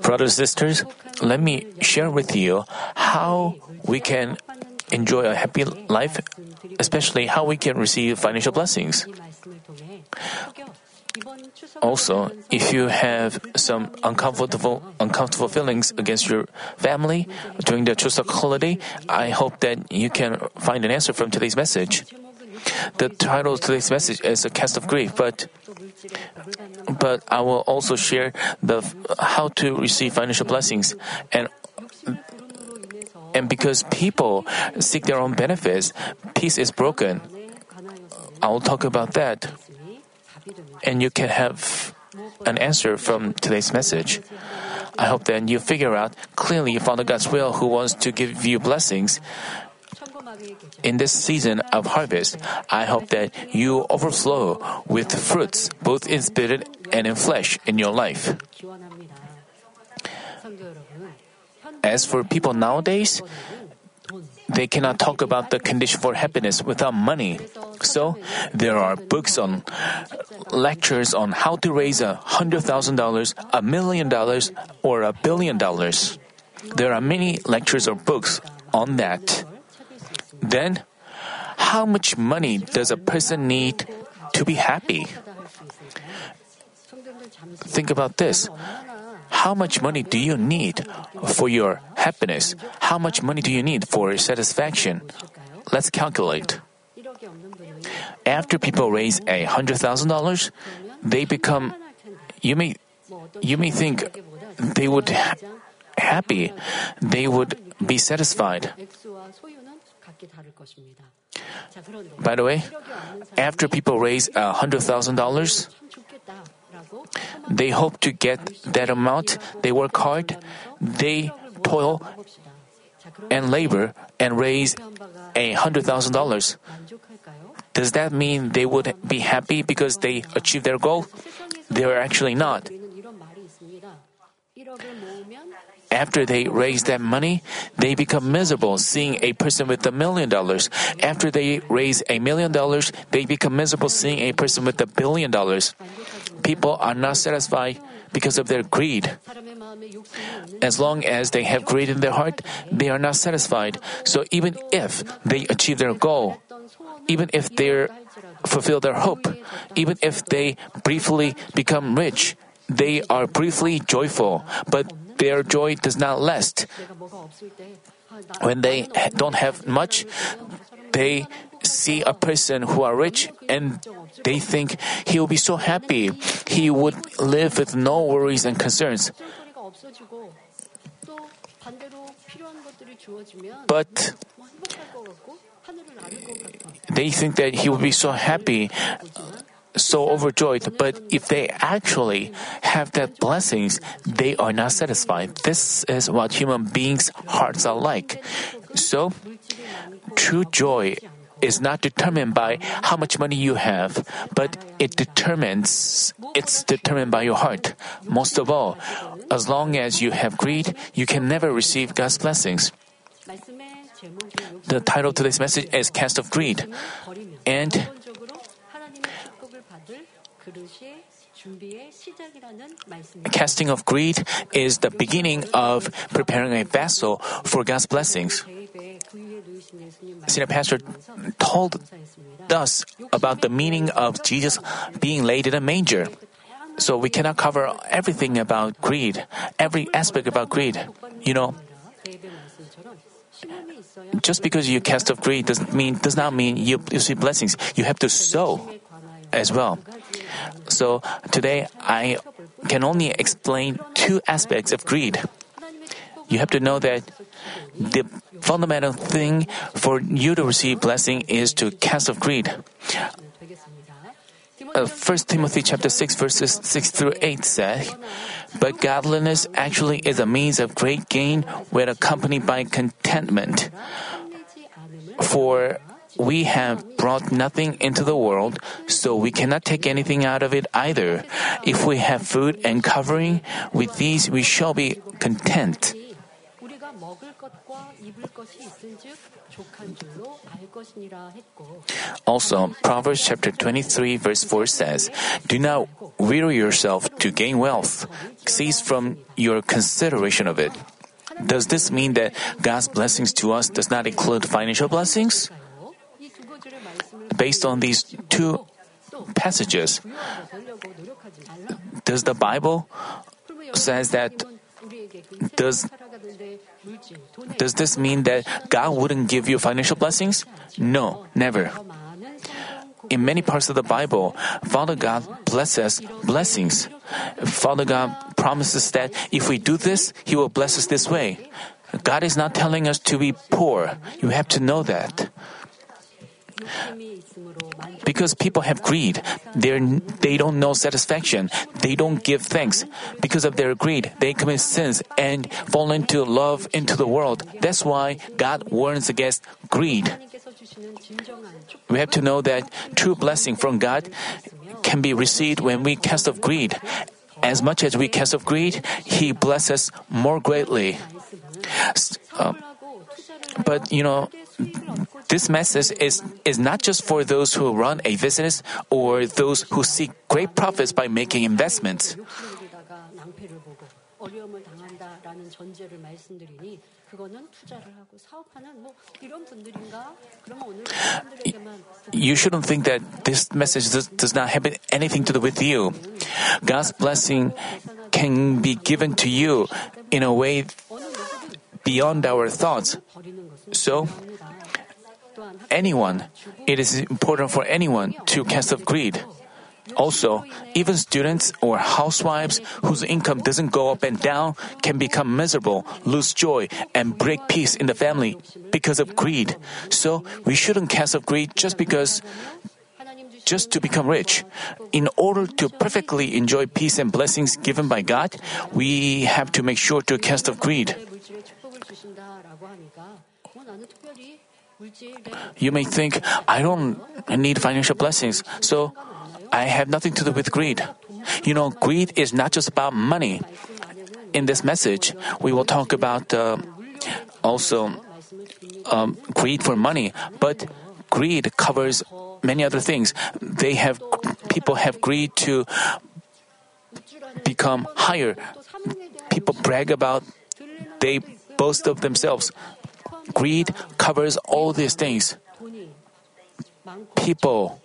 Brothers and sisters, let me share with you how we can enjoy a happy life, especially how we can receive financial blessings. Also, if you have some uncomfortable uncomfortable feelings against your family during the Chuseok holiday, I hope that you can find an answer from today's message. The title of today's message is a cast of grief, but but I will also share the how to receive financial blessings and and because people seek their own benefits, peace is broken. I will talk about that and you can have an answer from today's message. I hope that you figure out clearly follow God's will who wants to give you blessings. In this season of harvest, I hope that you overflow with fruits both in spirit and in flesh in your life. As for people nowadays, they cannot talk about the condition for happiness without money. So, there are books on lectures on how to raise a hundred thousand dollars, a million dollars, or a billion dollars. There are many lectures or books on that. Then, how much money does a person need to be happy? Think about this. How much money do you need for your happiness? How much money do you need for satisfaction? Let's calculate. After people raise a hundred thousand dollars, they become. You may, you may think they would ha- happy, they would be satisfied. By the way, after people raise a hundred thousand dollars, they hope to get that amount. They work hard. They toil and labor and raise a hundred thousand dollars. Does that mean they would be happy because they achieved their goal? They are actually not. After they raise that money, they become miserable seeing a person with a million dollars. After they raise a million dollars, they become miserable seeing a person with a billion dollars. People are not satisfied because of their greed. As long as they have greed in their heart, they are not satisfied. So even if they achieve their goal, even if they fulfill their hope, even if they briefly become rich, they are briefly joyful, but their joy does not last. When they don't have much, they see a person who are rich and they think he will be so happy. He would live with no worries and concerns. But they think that he will be so happy, so overjoyed. But if they actually have that blessings, they are not satisfied. This is what human beings' hearts are like. So, true joy is not determined by how much money you have, but it determines it's determined by your heart. Most of all, as long as you have greed, you can never receive God's blessings. The title of today's message is Cast Off Greed. And casting of greed is the beginning of preparing a vessel for God's blessings. Senior Pastor told us about the meaning of Jesus being laid in a manger. So we cannot cover everything about greed, every aspect about greed. You know, just because you cast off greed doesn't mean does not mean you receive blessings. You have to sow as well. So today I can only explain two aspects of greed. You have to know that the fundamental thing for you to receive blessing is to cast off greed. Uh, 1 Timothy chapter 6 verses 6 through 8 says, But godliness actually is a means of great gain when accompanied by contentment. For we have brought nothing into the world, so we cannot take anything out of it either. If we have food and covering, with these we shall be content. Also, Proverbs chapter 23 verse 4 says, Do not weary yourself to gain wealth. Cease from your consideration of it. Does this mean that God's blessings to us does not include financial blessings? based on these two passages, does the Bible says that does does this mean that God wouldn't give you financial blessings? No, never. In many parts of the Bible, Father God blesses blessings. Father God promises that if we do this, He will bless us this way. God is not telling us to be poor. You have to know that. Because people have greed, they don't know satisfaction, they don't give thanks. Because of their greed, they commit sins and fall into love into the world. That's why God warns against greed. We have to know that true blessing from God can be received when we cast off greed. As much as we cast off greed, He blesses more greatly. Uh, but you know, this message is, is not just for those who run a business or those who seek great profits by making investments. You shouldn't think that this message does, does not have anything to do with you. God's blessing can be given to you in a way beyond our thoughts. So, anyone, it is important for anyone to cast off greed. Also, even students or housewives whose income doesn't go up and down can become miserable, lose joy, and break peace in the family because of greed. So, we shouldn't cast off greed just because just to become rich. In order to perfectly enjoy peace and blessings given by God, we have to make sure to cast off greed. You may think, I don't need financial blessings, so I have nothing to do with greed. You know, greed is not just about money. In this message, we will talk about uh, also um, greed for money, but greed covers many other things. They have people have greed to become higher. People brag about they boast of themselves. Greed covers all these things. People.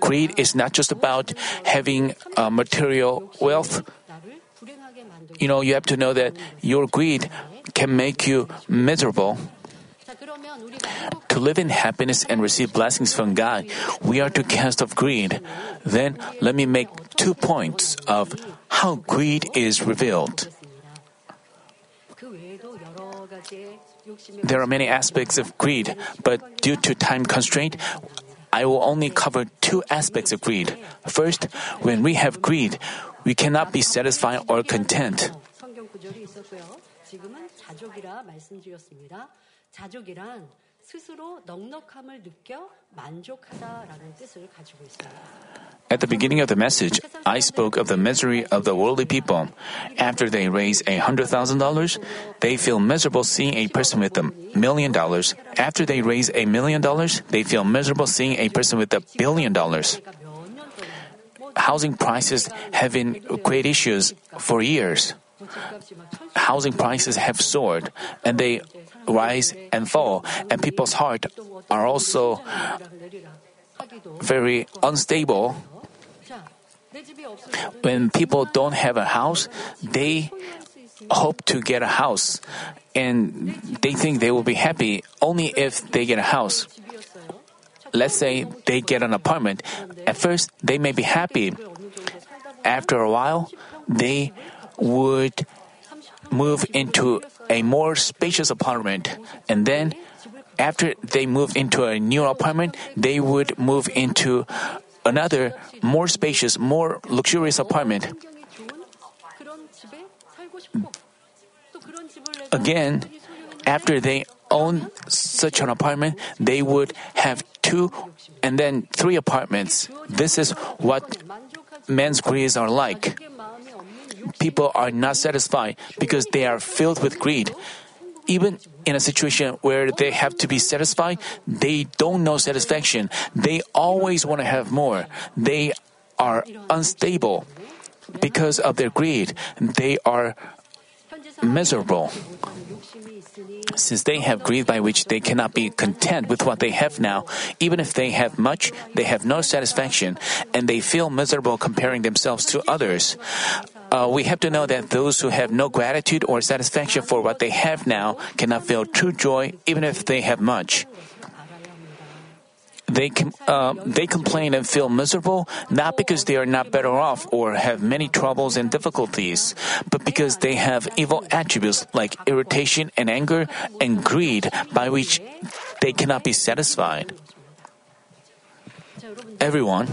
Greed is not just about having uh, material wealth. You know, you have to know that your greed can make you miserable. To live in happiness and receive blessings from God, we are to cast off greed. Then let me make two points of how greed is revealed. There are many aspects of greed, but due to time constraint, I will only cover two aspects of greed. First, when we have greed, we cannot be satisfied or content. At the beginning of the message, I spoke of the misery of the worldly people. After they raise $100,000, they feel miserable seeing a person with a million dollars. After they raise a million dollars, they feel miserable seeing a person with a billion dollars. Housing prices have been great issues for years. Housing prices have soared, and they rise and fall, and people's heart are also very unstable. When people don't have a house, they hope to get a house and they think they will be happy only if they get a house. Let's say they get an apartment. At first, they may be happy. After a while, they would move into a more spacious apartment, and then after they moved into a new apartment, they would move into another more spacious, more luxurious apartment. Again, after they owned such an apartment, they would have two and then three apartments. This is what men's careers are like. People are not satisfied because they are filled with greed. Even in a situation where they have to be satisfied, they don't know satisfaction. They always want to have more. They are unstable. Because of their greed, they are miserable. Since they have greed by which they cannot be content with what they have now, even if they have much, they have no satisfaction, and they feel miserable comparing themselves to others. Uh, we have to know that those who have no gratitude or satisfaction for what they have now cannot feel true joy even if they have much. They, com- uh, they complain and feel miserable not because they are not better off or have many troubles and difficulties, but because they have evil attributes like irritation and anger and greed by which they cannot be satisfied. Everyone,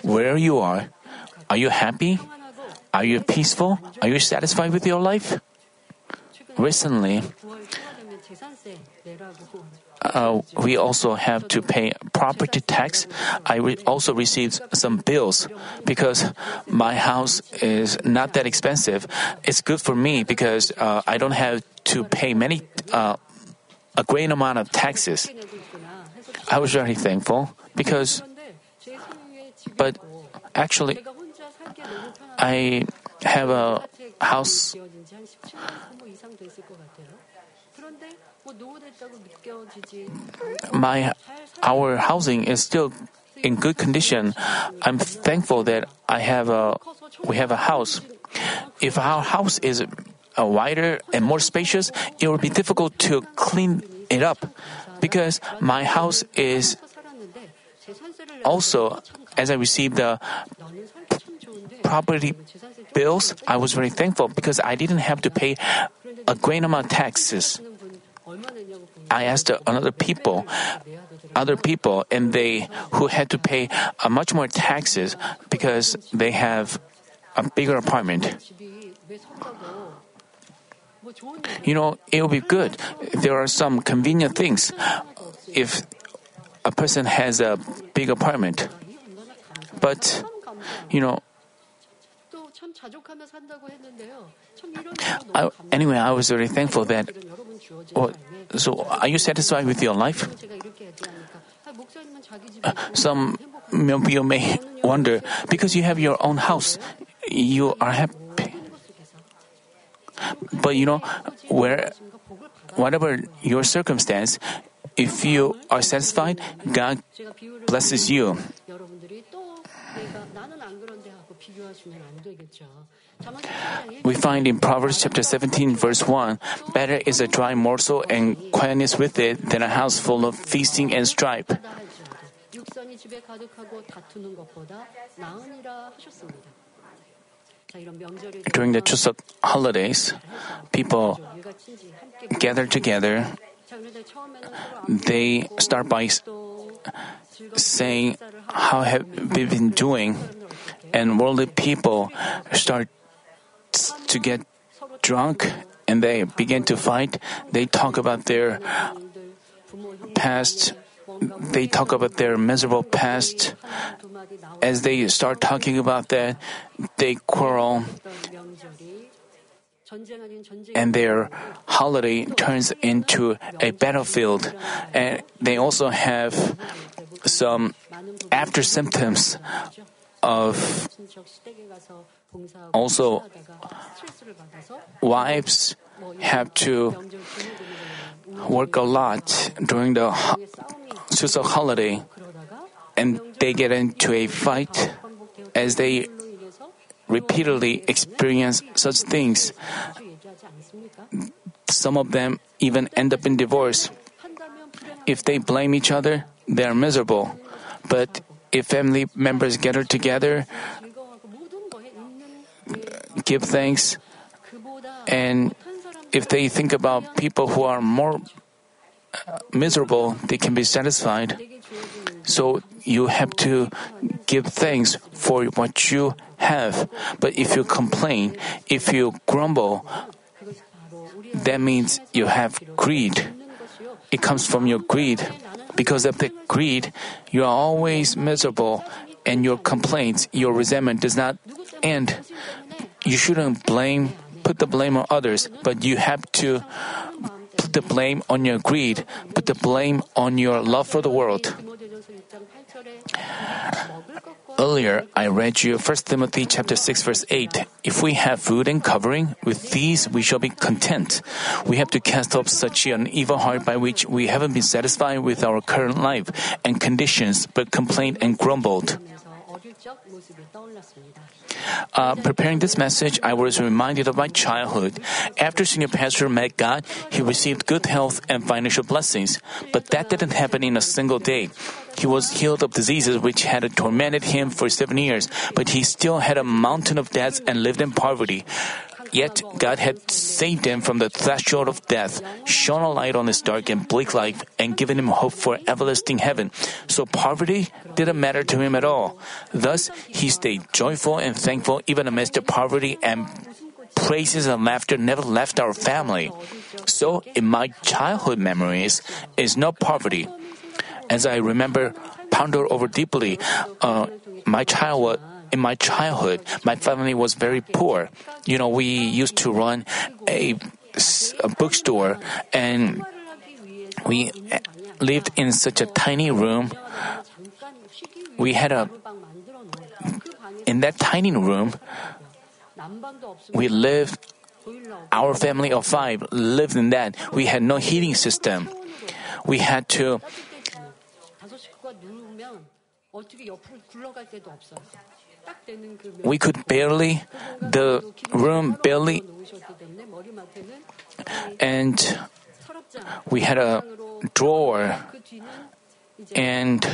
where you are, are you happy? Are you peaceful? Are you satisfied with your life? Recently, uh, we also have to pay property tax. I re- also received some bills because my house is not that expensive. It's good for me because uh, I don't have to pay many uh, a great amount of taxes. I was very thankful because, but actually, I have a house my our housing is still in good condition. I'm thankful that I have a we have a house. If our house is uh, wider and more spacious, it will be difficult to clean it up because my house is also as I received the property bills, I was very thankful because I didn't have to pay a great amount of taxes. I asked another people, other people, and they who had to pay uh, much more taxes because they have a bigger apartment. You know, it will be good. There are some convenient things if a person has a big apartment. But, you know, I, anyway, I was very thankful that. Well, so, are you satisfied with your life? Uh, some you may wonder because you have your own house, you are happy. But you know, where, whatever your circumstance, if you are satisfied, God blesses you. We find in Proverbs chapter 17, verse 1 Better is a dry morsel and quietness with it than a house full of feasting and strife. During the Chuseok holidays, people gather together. They start by saying, How have we been doing? And worldly people start to get drunk and they begin to fight. They talk about their past. They talk about their miserable past. As they start talking about that, they quarrel. And their holiday turns into a battlefield. And they also have some after symptoms of also wives have to work a lot during the Chuseok holiday and they get into a fight as they repeatedly experience such things. Some of them even end up in divorce. If they blame each other, they are miserable. But if family members gather together, give thanks, and if they think about people who are more uh, miserable, they can be satisfied. So you have to give thanks for what you have. But if you complain, if you grumble, that means you have greed. It comes from your greed. Because of the greed, you are always miserable, and your complaints, your resentment does not end. you shouldn't blame, put the blame on others, but you have to put the blame on your greed, put the blame on your love for the world. Earlier, I read you 1 Timothy chapter 6 verse 8. If we have food and covering, with these we shall be content. We have to cast off such an evil heart by which we haven't been satisfied with our current life and conditions, but complained and grumbled. Uh, preparing this message, I was reminded of my childhood. After senior pastor met God, he received good health and financial blessings, but that didn't happen in a single day. He was healed of diseases which had tormented him for seven years, but he still had a mountain of debts and lived in poverty. Yet God had saved him from the threshold of death, shone a light on his dark and bleak life, and given him hope for everlasting heaven. So poverty didn't matter to him at all. Thus, he stayed joyful and thankful even amidst the poverty and praises and laughter never left our family. So, in my childhood memories, is no poverty. As I remember, ponder over deeply, uh, my child was, in my childhood, my family was very poor. You know, we used to run a, a bookstore and we eh, lived in such a tiny room. We had a, in that tiny room, we lived, our family of five lived in that. We had no heating system. We had to we could barely, the room barely, and we had a drawer, and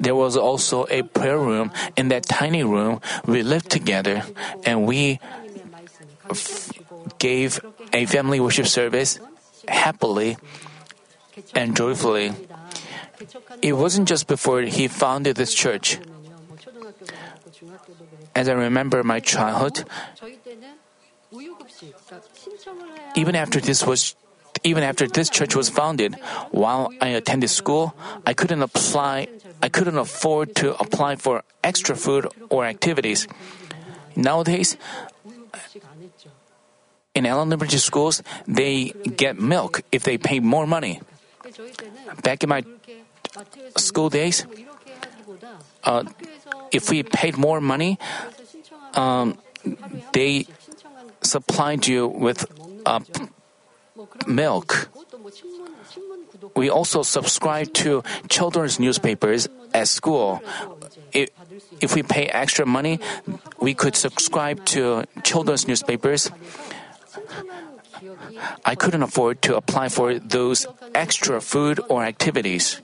there was also a prayer room. In that tiny room, we lived together, and we f- gave a family worship service happily and joyfully. It wasn't just before he founded this church. As I remember my childhood, even after this was even after this church was founded, while I attended school, I couldn't apply I couldn't afford to apply for extra food or activities. Nowadays, in elementary schools, they get milk if they pay more money. Back in my school days, uh, if we paid more money, um, they supplied you with uh, milk. We also subscribe to children's newspapers at school. If, if we pay extra money, we could subscribe to children's newspapers. I couldn't afford to apply for those extra food or activities.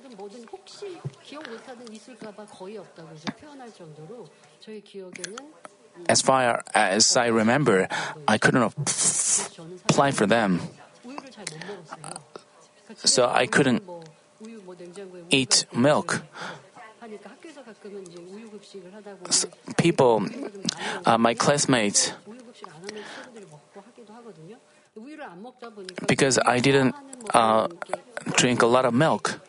As far as I remember, I couldn't apply for them. So I couldn't eat milk. People, uh, my classmates, because I didn't uh, drink a lot of milk.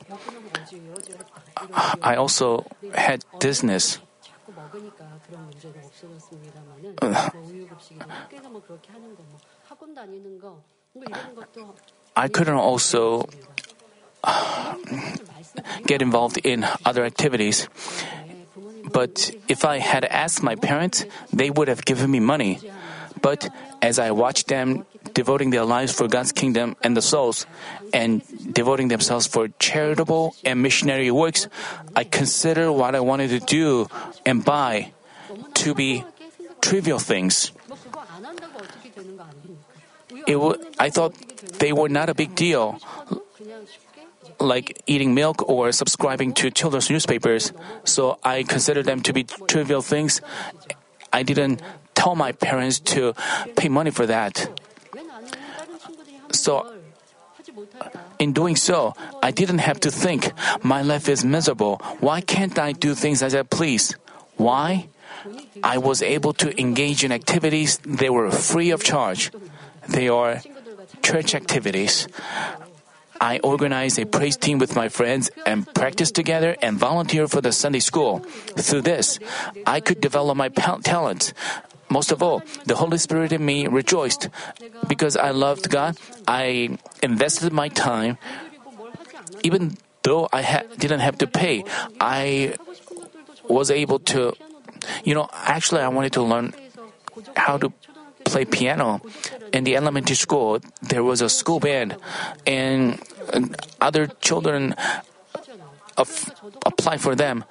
I also had dizziness. I couldn't also uh, get involved in other activities. But if I had asked my parents, they would have given me money. But as I watched them devoting their lives for God's kingdom and the souls, and devoting themselves for charitable and missionary works, I consider what I wanted to do and buy to be trivial things. It w- I thought they were not a big deal, like eating milk or subscribing to children's newspapers. So I considered them to be trivial things. I didn't tell my parents to pay money for that. So, in doing so, I didn't have to think, my life is miserable. Why can't I do things as I please? Why? I was able to engage in activities that were free of charge. They are church activities. I organized a praise team with my friends and practiced together and volunteered for the Sunday school. Through this, I could develop my talent. Most of all, the Holy Spirit in me rejoiced. Because I loved God, I invested my time. Even though I ha- didn't have to pay, I was able to, you know, actually, I wanted to learn how to play piano. In the elementary school, there was a school band, and other children af- applied for them.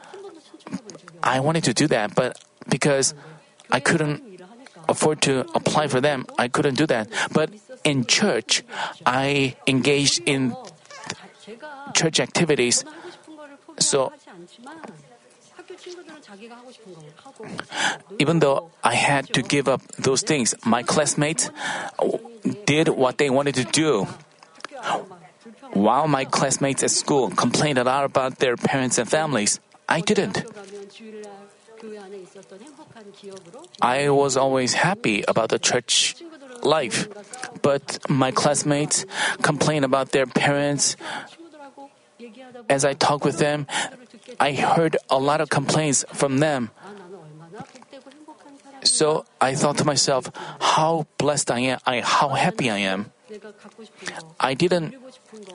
I wanted to do that, but because I couldn't afford to apply for them. I couldn't do that. But in church, I engaged in church activities. So, even though I had to give up those things, my classmates did what they wanted to do. While my classmates at school complained a lot about their parents and families, I didn't. I was always happy about the church life, but my classmates complained about their parents. As I talked with them, I heard a lot of complaints from them. So I thought to myself, how blessed I am, I, how happy I am. I didn't,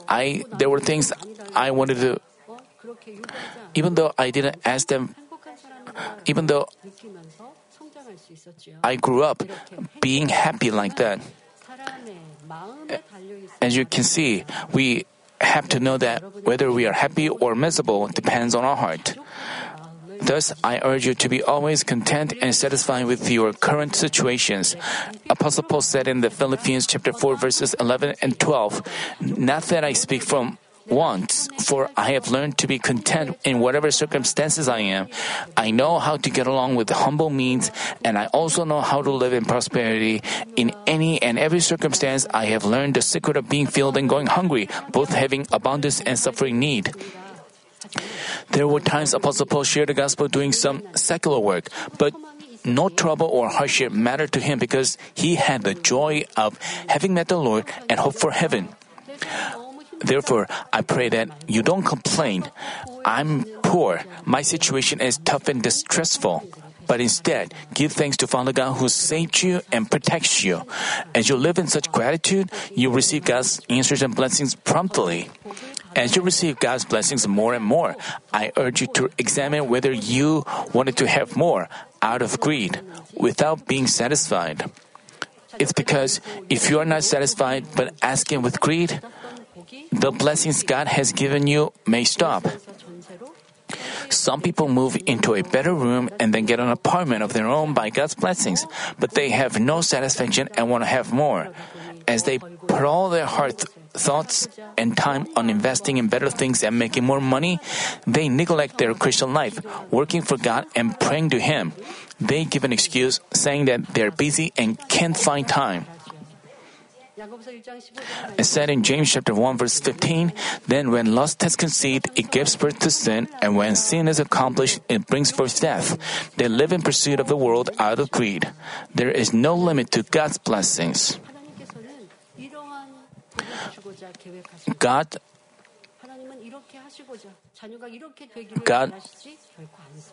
I, there were things I wanted to, even though I didn't ask them even though I grew up being happy like that. As you can see, we have to know that whether we are happy or miserable depends on our heart. Thus, I urge you to be always content and satisfied with your current situations. Apostle Paul said in the Philippians chapter 4 verses 11 and 12, not that I speak from wants, for I have learned to be content in whatever circumstances I am. I know how to get along with humble means, and I also know how to live in prosperity. In any and every circumstance, I have learned the secret of being filled and going hungry, both having abundance and suffering need. There were times Apostle Paul shared the gospel doing some secular work, but no trouble or hardship mattered to him because he had the joy of having met the Lord and hope for heaven. Therefore, I pray that you don't complain. I'm poor. My situation is tough and distressful. But instead, give thanks to Father God who saved you and protects you. As you live in such gratitude, you receive God's answers and blessings promptly. As you receive God's blessings more and more, I urge you to examine whether you wanted to have more out of greed without being satisfied. It's because if you are not satisfied but asking with greed, the blessings God has given you may stop. Some people move into a better room and then get an apartment of their own by God's blessings, but they have no satisfaction and want to have more. As they put all their heart, thoughts, and time on investing in better things and making more money, they neglect their Christian life, working for God and praying to Him. They give an excuse saying that they're busy and can't find time. It said in James chapter 1 verse 15, Then when lust has conceived, it gives birth to sin, and when sin is accomplished, it brings forth death. They live in pursuit of the world out of greed. There is no limit to God's blessings. God God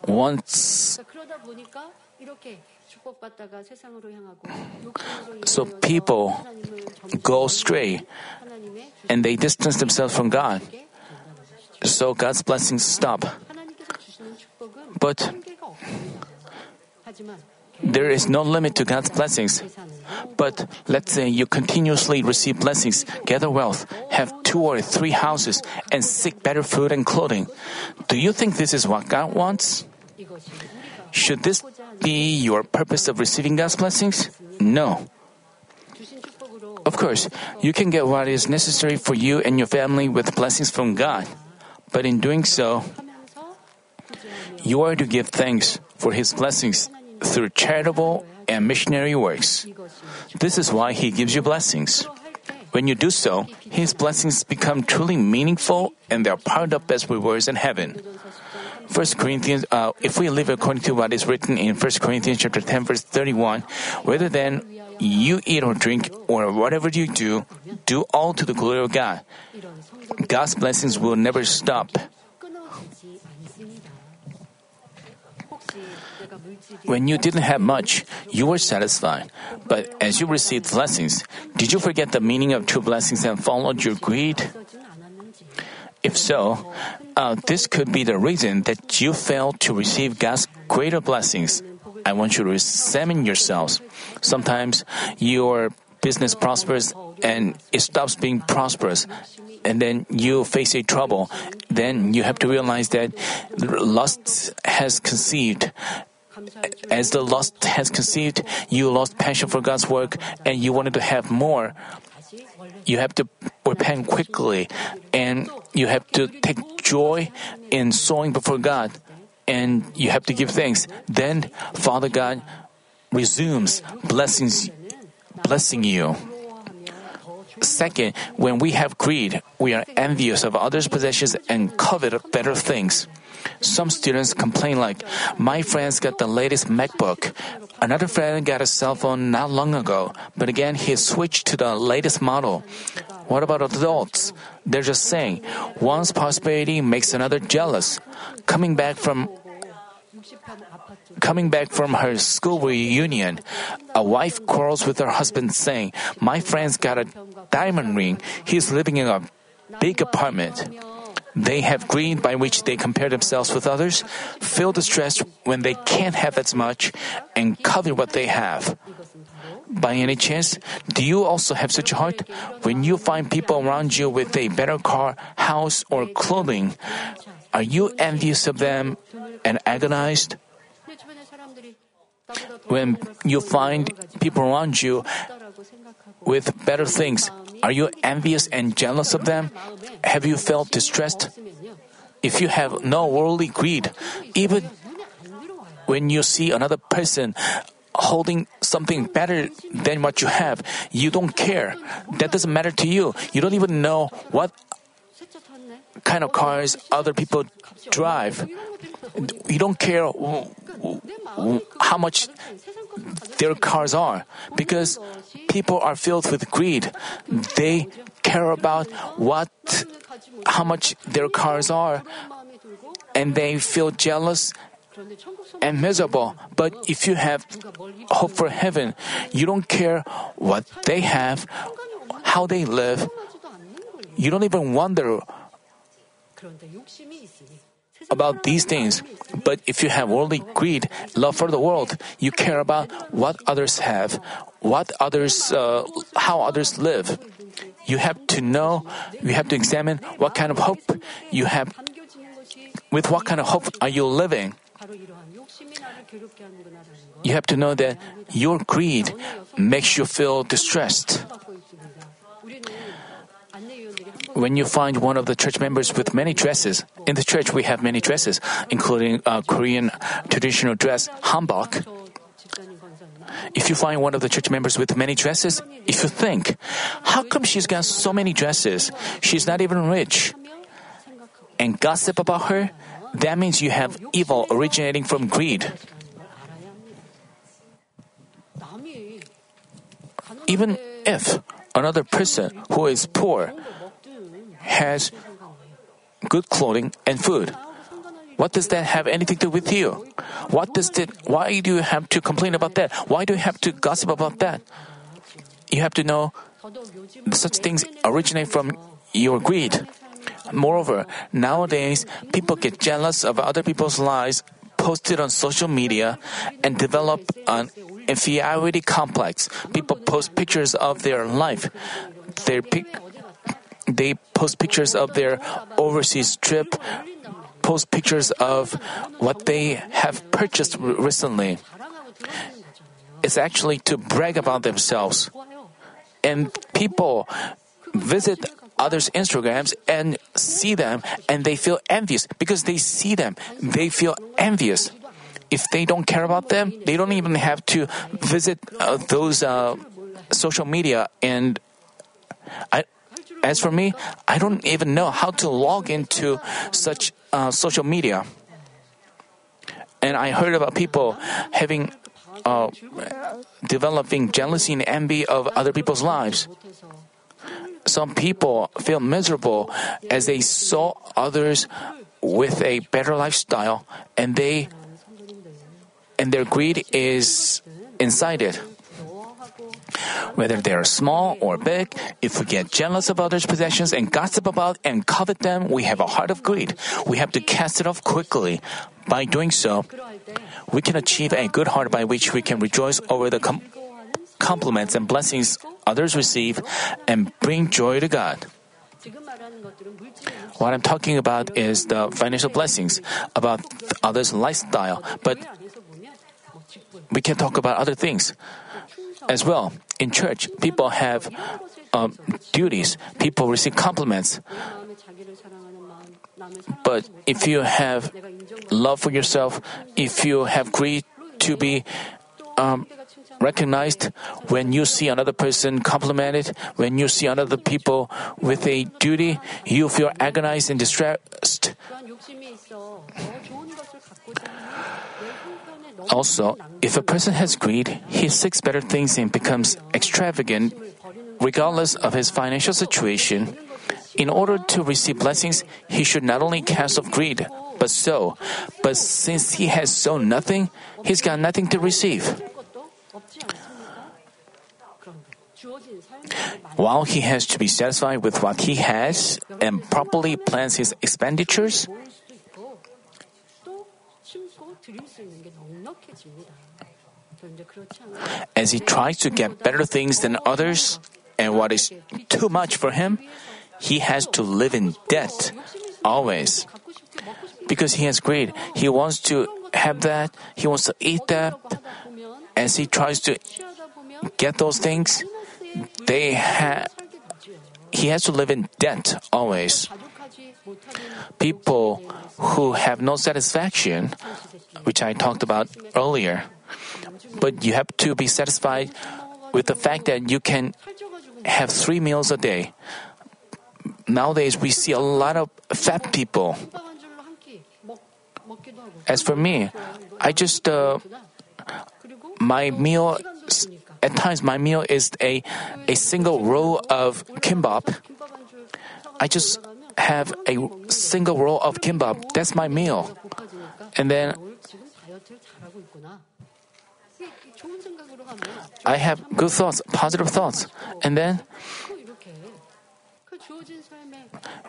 wants So people go astray and they distance themselves from God. So God's blessings stop. But there is no limit to God's blessings. But let's say you continuously receive blessings, gather wealth, have two or three houses, and seek better food and clothing. Do you think this is what God wants? Should this be your purpose of receiving God's blessings? No. Of course, you can get what is necessary for you and your family with blessings from God. But in doing so, you are to give thanks for His blessings through charitable and missionary works. This is why He gives you blessings. When you do so, His blessings become truly meaningful and they are piled up as rewards in heaven. First Corinthians, uh, if we live according to what is written in First Corinthians chapter 10, verse 31, whether then you eat or drink or whatever you do, do all to the glory of God. God's blessings will never stop. When you didn't have much, you were satisfied. But as you received blessings, did you forget the meaning of true blessings and followed your greed? If so, uh, this could be the reason that you fail to receive God's greater blessings. I want you to examine yourselves. Sometimes your business prospers and it stops being prosperous, and then you face a trouble. Then you have to realize that lust has conceived. As the lust has conceived, you lost passion for God's work and you wanted to have more you have to repent quickly and you have to take joy in sowing before God and you have to give thanks. Then Father God resumes blessings, blessing you. Second, when we have greed, we are envious of others' possessions and covet better things. Some students complain like, my friends got the latest MacBook. Another friend got a cell phone not long ago, but again he switched to the latest model. What about adults? They're just saying, one's prosperity makes another jealous. Coming back from Coming back from her school reunion, a wife quarrels with her husband, saying, My friend's got a diamond ring. He's living in a big apartment they have greed by which they compare themselves with others, feel distressed when they can't have as much, and covet what they have. By any chance, do you also have such a heart? When you find people around you with a better car, house, or clothing, are you envious of them and agonized? When you find people around you with better things, are you envious and jealous of them? Have you felt distressed? If you have no worldly greed, even when you see another person holding something better than what you have, you don't care. That doesn't matter to you. You don't even know what kind of cars other people drive. You don't care how much their cars are because people are filled with greed. They care about what, how much their cars are, and they feel jealous and miserable. But if you have hope for heaven, you don't care what they have, how they live. You don't even wonder about these things. But if you have worldly greed, love for the world, you care about what others have, what others, uh, how others live. You have to know, you have to examine what kind of hope you have, with what kind of hope are you living. You have to know that your greed makes you feel distressed. When you find one of the church members with many dresses, in the church we have many dresses, including a Korean traditional dress, hanbok. If you find one of the church members with many dresses, if you think, how come she's got so many dresses? She's not even rich. And gossip about her, that means you have evil originating from greed. Even if another person who is poor has good clothing and food, what does that have anything to do with you? What does it? why do you have to complain about that? Why do you have to gossip about that? You have to know such things originate from your greed. Moreover, nowadays, people get jealous of other people's lives posted on social media and develop an inferiority complex. People post pictures of their life. Their pic- they post pictures of their overseas trip, post pictures of what they have purchased recently. It's actually to brag about themselves. And people visit others' Instagrams and see them and they feel envious because they see them. They feel envious. If they don't care about them, they don't even have to visit uh, those uh, social media. And I, as for me, I don't even know how to log into such uh, social media. And I heard about people having uh, developing jealousy and envy of other people's lives. Some people feel miserable as they saw others with a better lifestyle, and they and their greed is incited. Whether they are small or big, if we get jealous of others' possessions and gossip about and covet them, we have a heart of greed. We have to cast it off quickly. By doing so, we can achieve a good heart by which we can rejoice over the com- compliments and blessings others receive and bring joy to God. What I'm talking about is the financial blessings, about others' lifestyle, but we can talk about other things as well. In church, people have um, duties, people receive compliments. But if you have love for yourself, if you have greed to be um, recognized, when you see another person complimented, when you see another people with a duty, you feel agonized and distressed. Also, if a person has greed, he seeks better things and becomes extravagant regardless of his financial situation. In order to receive blessings, he should not only cast off greed, but sow. But since he has sown nothing, he's got nothing to receive. While he has to be satisfied with what he has and properly plans his expenditures, as he tries to get better things than others, and what is too much for him, he has to live in debt always. Because he has greed, he wants to have that, he wants to eat that. As he tries to get those things, they ha- he has to live in debt always. People who have no satisfaction, which I talked about earlier, but you have to be satisfied with the fact that you can have three meals a day. Nowadays, we see a lot of fat people. As for me, I just, uh, my meal, at times, my meal is a, a single roll of kimbap. I just have a single roll of kimbap. That's my meal. And then I have good thoughts, positive thoughts. And then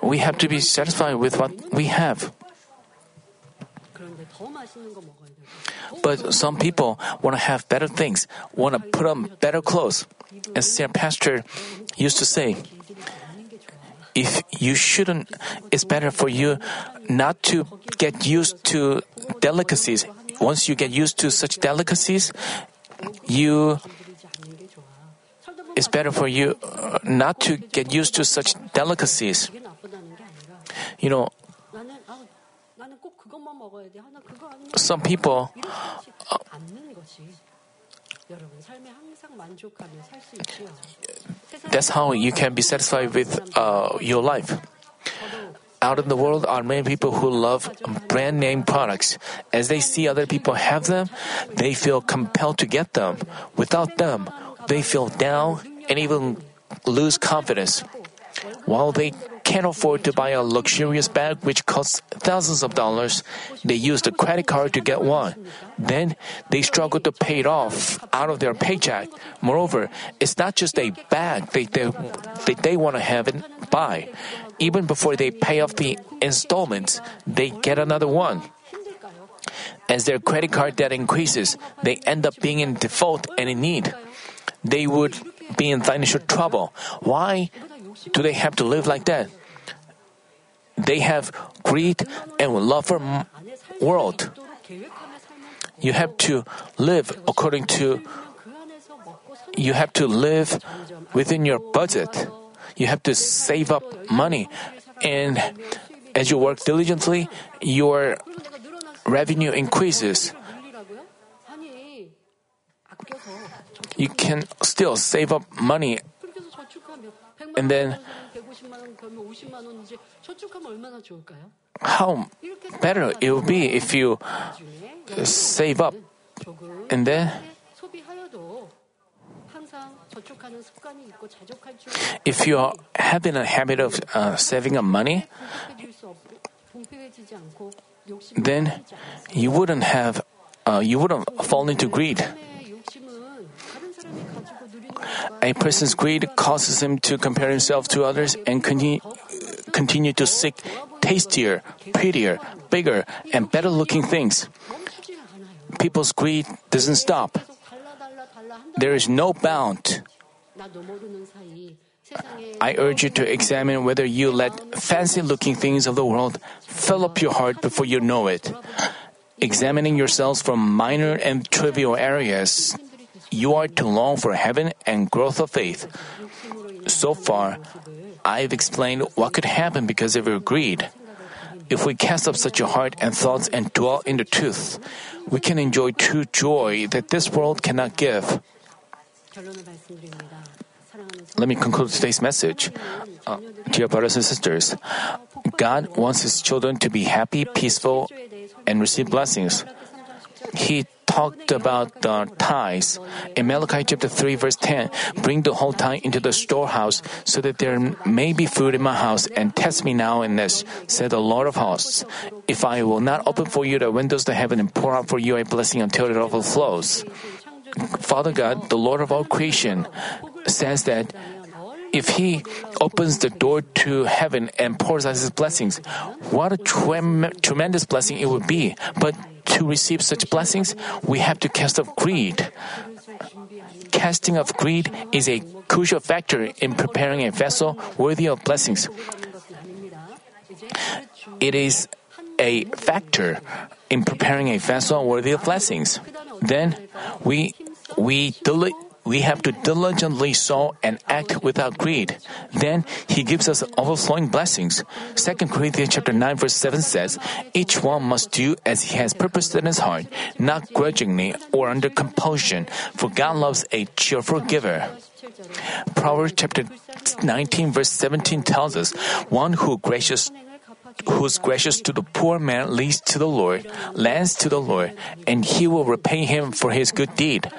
we have to be satisfied with what we have. But some people want to have better things, want to put on better clothes. As Senior Pastor used to say, if you shouldn't, it's better for you not to get used to delicacies. Once you get used to such delicacies, you it's better for you uh, not to get used to such delicacies. You know, some people. Uh, that's how you can be satisfied with uh, your life. Out in the world are many people who love brand name products. As they see other people have them, they feel compelled to get them. Without them, they feel down and even lose confidence. While they can't afford to buy a luxurious bag which costs thousands of dollars, they use the credit card to get one. Then they struggle to pay it off out of their paycheck. Moreover, it's not just a bag that they, they, they want to have and buy. Even before they pay off the installments, they get another one. As their credit card debt increases, they end up being in default and in need. They would be in financial trouble. Why do they have to live like that? they have greed and love for world. You have to live according to you have to live within your budget. You have to save up money and as you work diligently, your revenue increases. You can still save up money and then, how better it would be if you save up. And then, if you are having a habit of uh, saving up money, then you wouldn't have, uh, you wouldn't fall into greed. A person's greed causes him to compare himself to others and continue, continue to seek tastier, prettier, bigger, and better looking things. People's greed doesn't stop. There is no bound. I urge you to examine whether you let fancy looking things of the world fill up your heart before you know it. Examining yourselves from minor and trivial areas you are to long for heaven and growth of faith. So far, I've explained what could happen because of your greed. If we cast up such a heart and thoughts and dwell in the truth, we can enjoy true joy that this world cannot give. Let me conclude today's message. Uh, dear brothers and sisters, God wants His children to be happy, peaceful, and receive blessings. He talked about the tithes. In Malachi chapter 3 verse 10, bring the whole tithe into the storehouse so that there may be food in my house and test me now in this, said the Lord of hosts. If I will not open for you the windows of heaven and pour out for you a blessing until it overflows. Father God, the Lord of all creation, says that if He opens the door to heaven and pours out His blessings, what a trem- tremendous blessing it would be. But to receive such blessings, we have to cast off greed. Casting off greed is a crucial factor in preparing a vessel worthy of blessings. It is a factor in preparing a vessel worthy of blessings. Then we we dili- we have to diligently sow and act without greed. Then he gives us overflowing blessings. 2 Corinthians chapter 9 verse 7 says, Each one must do as he has purposed in his heart, not grudgingly or under compulsion, for God loves a cheerful giver. Proverbs chapter 19 verse 17 tells us, One who gracious who's gracious to the poor man leads to the Lord, lends to the Lord, and he will repay him for his good deed.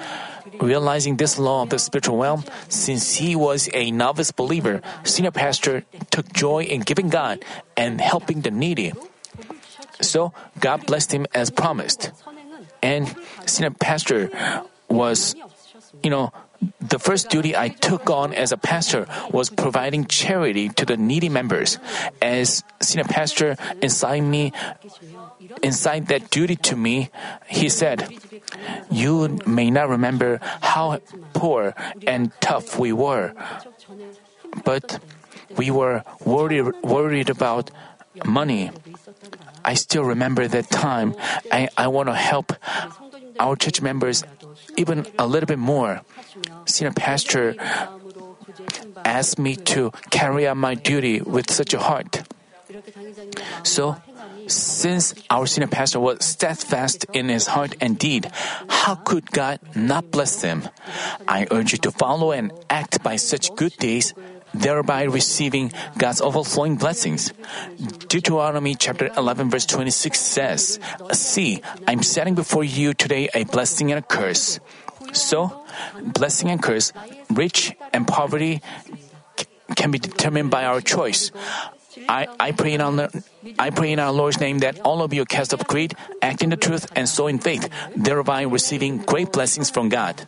Realizing this law of the spiritual realm, since he was a novice believer, senior pastor took joy in giving God and helping the needy. So God blessed him as promised. And senior pastor was, you know, the first duty I took on as a pastor was providing charity to the needy members. As senior pastor inside me, inside that duty to me, he said, You may not remember how poor and tough we were, but we were worried, worried about money. I still remember that time. I, I want to help our church members even a little bit more. Senior pastor asked me to carry out my duty with such a heart. So, since our senior pastor was steadfast in his heart and deed, how could God not bless them? I urge you to follow and act by such good deeds, thereby receiving God's overflowing blessings. Deuteronomy chapter 11 verse 26 says, See, I'm setting before you today a blessing and a curse. So, blessing and curse, rich and poverty can be determined by our choice. I, I pray in our I pray in our Lord's name that all of you cast off greed, act in the truth, and sow in faith, thereby receiving great blessings from God.